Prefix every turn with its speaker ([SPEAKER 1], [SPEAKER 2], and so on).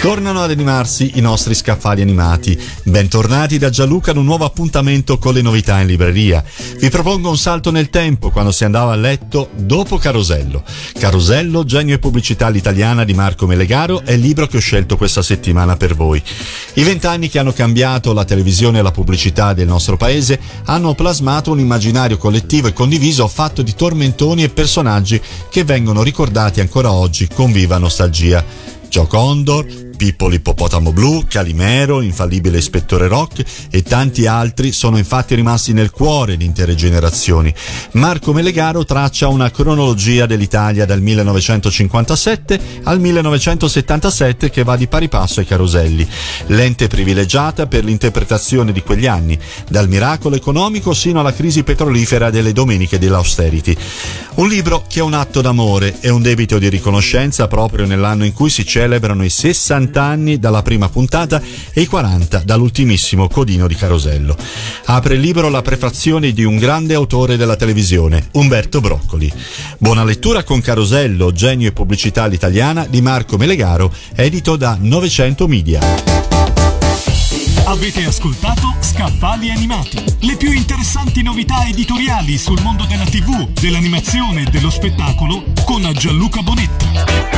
[SPEAKER 1] Tornano ad animarsi i nostri scaffali animati. Bentornati da Gianluca ad un nuovo appuntamento con le novità in libreria. Vi propongo un salto nel tempo quando si andava a letto dopo Carosello. Carosello, genio e pubblicità all'italiana di Marco Melegaro è il libro che ho scelto questa settimana per voi. I vent'anni che hanno cambiato la televisione e la pubblicità del nostro paese hanno plasmato un immaginario collettivo e condiviso fatto di tormentoni e personaggi che vengono ricordati ancora oggi con viva nostalgia. Joe Condor, Pippo l'ippopotamo blu, Calimero, infallibile ispettore Rock e tanti altri sono infatti rimasti nel cuore di intere generazioni. Marco Melegaro traccia una cronologia dell'Italia dal 1957 al 1977 che va di pari passo ai caroselli, lente privilegiata per l'interpretazione di quegli anni, dal miracolo economico sino alla crisi petrolifera delle domeniche dell'austerity. Un libro che è un atto d'amore e un debito di riconoscenza proprio nell'anno in cui si celebrano i 60 50 anni dalla prima puntata e i 40 dall'ultimissimo codino di Carosello. Apre il libro la prefazione di un grande autore della televisione, Umberto Broccoli. Buona lettura con Carosello, genio e pubblicità all'italiana di Marco Melegaro, edito da 900 Media.
[SPEAKER 2] Avete ascoltato Scaffali Animati, le più interessanti novità editoriali sul mondo della TV, dell'animazione e dello spettacolo con Gianluca Bonetta.